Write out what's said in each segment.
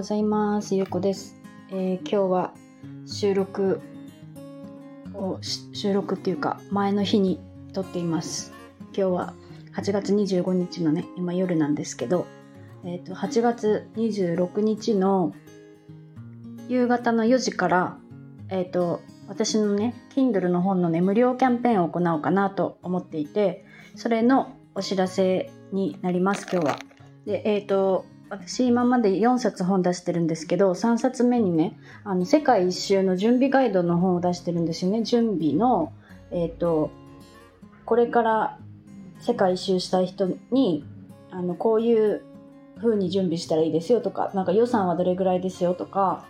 ございます。ゆうこです。えー今日は収録を収録っていうか前の日に撮っています。今日は8月25日のね今夜なんですけど、えっ、と8月26日の夕方の4時からえっ、と私のね Kindle の本のね無料キャンペーンを行おうかなと思っていて、それのお知らせになります今日は。でえっ、と私今まで4冊本出してるんですけど3冊目にねあの世界一周の準備ガイドの本を出してるんですよね。準備のえっ、とこれから世界一周したい人にあのこういう風に準備したらいいですよとかなんか予算はどれぐらいですよとか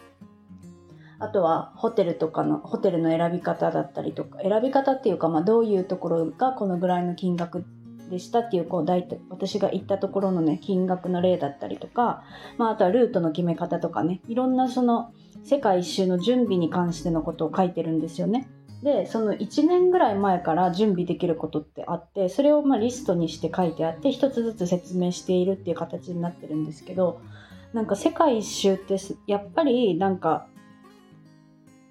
あとはホテルとかのホテルの選び方だったりとか選び方っていうか、まあ、どういうところがこのぐらいの金額でしたっていうこう大体私が行ったところのね金額の例だったりとか、まあ、あとはルートの決め方とかねいろんなその世界一周の準備に関してのことを書いてるんですよね。でその1年ぐらい前から準備できることってあってそれをまリストにして書いてあって一つずつ説明しているっていう形になってるんですけどなんか世界一周ってやっぱりなんか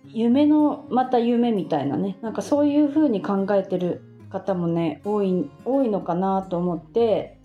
夢のまた夢みたいなねなんかそういう風に考えてる方もね多い多いのかなと思って、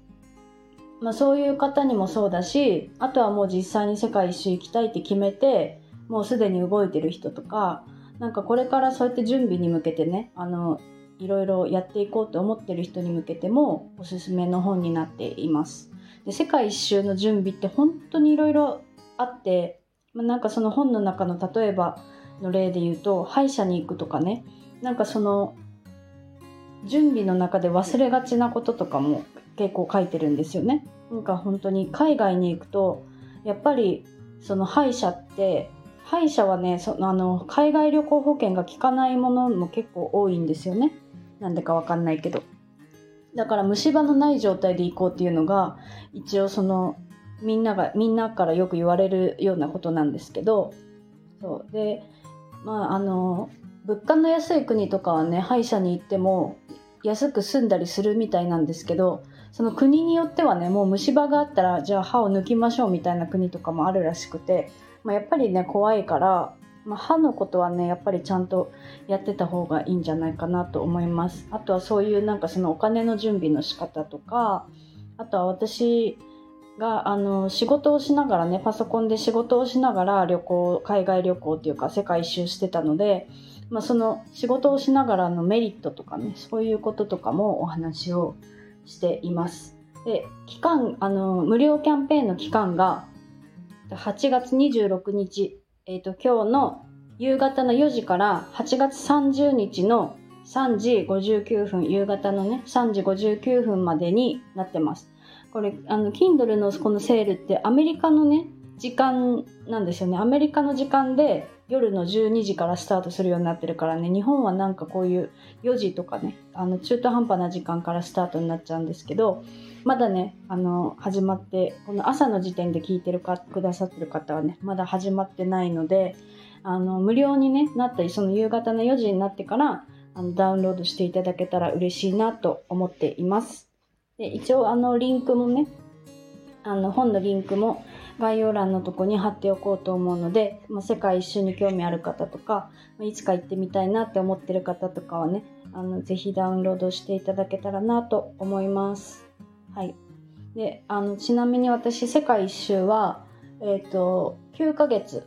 まあ、そういう方にもそうだしあとはもう実際に世界一周行きたいって決めてもうすでに動いてる人とかなんかこれからそうやって準備に向けてねあのいろいろやっていこうと思ってる人に向けてもおすすめの本になっています。で世界一周の準備って本当にいろいろあって、まあ、なんかその本の中の例えばの例で言うと歯医者に行くとかねなんかその準備の中で忘れがちなこととかも結構書いてるんですよね。なんか本当に海外に行くとやっぱりその歯医者って歯医者はねそのあの海外旅行保険が効かないものも結構多いんですよね。なんでかわかんないけど。だから虫歯のない状態で行こうっていうのが一応そのみんながみんなからよく言われるようなことなんですけどそうでまああの物価の安い国とかはね歯医者に行っても安く済んだりするみたいなんですけどその国によってはねもう虫歯があったらじゃあ歯を抜きましょうみたいな国とかもあるらしくて、まあ、やっぱりね怖いから、まあ、歯のことはねやっぱりちゃんとやってた方がいいんじゃないかなと思います。あとはそういうなんかそのお金の準備の仕方とかあとは私があの仕事をしながらねパソコンで仕事をしながら旅行海外旅行っていうか世界一周してたのでまあ、その仕事をしながらのメリットとかねそういうこととかもお話をしています。で期間あの無料キャンペーンの期間が8月26日、えー、と今日の夕方の4時から8月30日の3時59分夕方のね3時59分までになってます。これあの Kindle のこのセールってアメリカのね時間なんですよねアメリカの時間で夜の12時からスタートするようになってるからね日本はなんかこういう4時とかねあの中途半端な時間からスタートになっちゃうんですけどまだねあの始まってこの朝の時点で聞いてるかくださってる方はねまだ始まってないのであの無料に、ね、なったりその夕方の4時になってからあのダウンロードしていただけたら嬉しいなと思っています。で一応あのリンクもねあの本のリンクも概要欄のとこに貼っておこうと思うので、まあ、世界一周に興味ある方とか、ま、いつか行ってみたいなって思ってる方とかはねあのぜひダウンロードしていただけたらなと思います。はい、であのちなみに私世界一周は、えー、と9ヶ月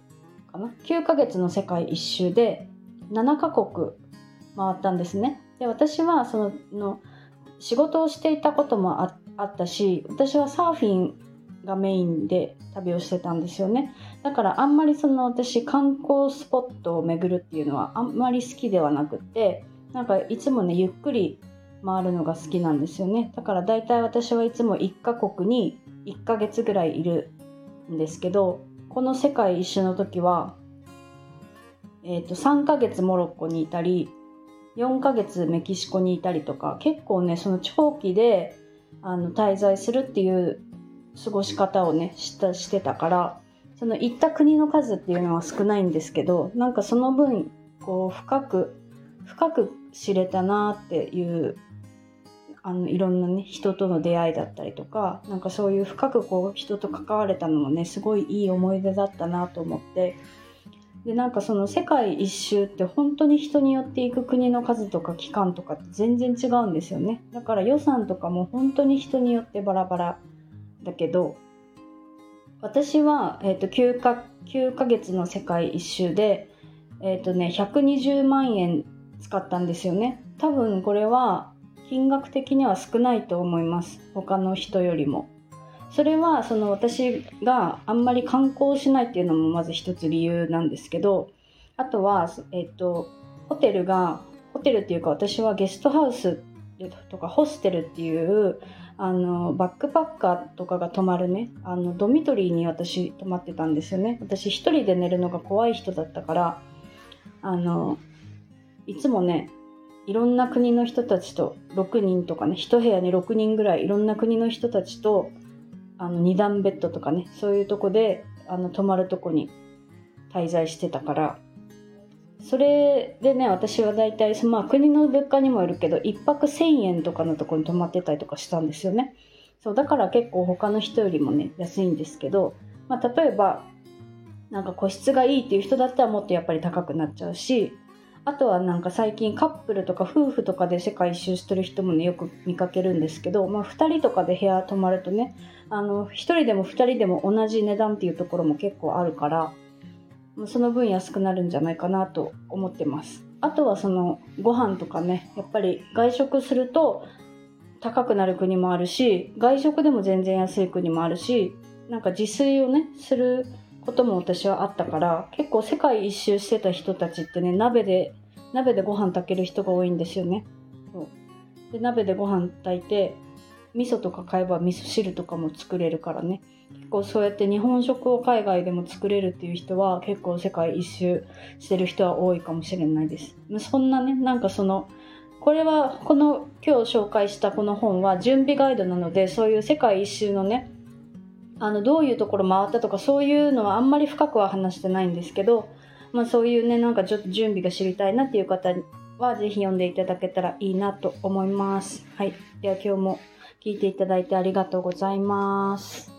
かな？9ヶ月の世界一周で7カ国回ったんですね。で私はその仕事をしていたこともあったし私はサーフィンがメインで旅をしてたんですよね。だからあんまりその私観光スポットを巡るっていうのはあんまり好きではなくってなんかいつもねゆっくり回るのが好きなんですよね。だからだいたい私はいつも1カ国に1ヶ月ぐらいいるんですけどこの世界一周の時は、えー、と3ヶ月モロッコにいたり4ヶ月メキシコにいたりとか結構ねその長期であの滞在するっていう過ごし方をねしたしてたからその行った国の数っていうのは少ないんですけどなんかその分こう深く深く知れたなっていうあのいろんなね人との出会いだったりとかなんかそういう深くこう人と関われたのもねすごいいい思い出だったなと思ってでなんかその世界一周って本当に人によって行く国の数とか期間とかって全然違うんですよね。だから予算とかも本当に人によってバラバラだけど私は、えーと、9, か9ヶ月の世界一周で、えーとね、120万円使ったんですよね。多分これは金額的には少ないと思います。他の人よりも。それはその私があんまり観光しないっていうのもまず一つ理由なんですけどあとは、えっと、ホテルがホテルっていうか私はゲストハウスとかホステルっていうあのバックパッカーとかが泊まるねあのドミトリーに私泊まってたんですよね。私一人で寝るのが怖い人だったからあのいつもねいろんな国の人たちと6人とかね1部屋に6人ぐらいいろんな国の人たちとあの2段ベッドとかねそういうとこであの泊まるとこに滞在してたからそれでね私は大体まあ国の物価にもよるけど1泊1000円とかのとこに泊まってたりとかしたんですよね。そうだから結構他の人よりもね安いんですけど、まあ、例えばなんか個室がいいっていう人だったらもっとやっぱり高くなっちゃうしあとはなんか最近カップルとか夫婦とかで世界一周してる人もねよく見かけるんですけど、まあ、2人とかで部屋泊まるとねあの1人でも2人でも同じ値段っていうところも結構あるからその分安くなるんじゃないかなと思ってます。あとはそのご飯とかねやっぱり外食すると高くなる国もあるし外食でも全然安い国もあるしなんか自炊をねすることも私はあったから結構世界一周してた人たちってね鍋で鍋でご飯炊ける人が多いんですよね。そう。で鍋でご飯炊いて味噌とか買えば味噌汁とかも作れるからね。結構そうやって日本食を海外でも作れるっていう人は結構世界一周してる人は多いかもしれないです。そんなねなんかそのこれはこの今日紹介したこの本は準備ガイドなのでそういう世界一周のねあのどういうところ回ったとかそういうのはあんまり深くは話してないんですけど、まあ、そういうねなんかちょっと準備が知りたいなっていう方は是非読んでいただけたらいいなと思います。はい、では今日も聞いていただいてありがとうございます。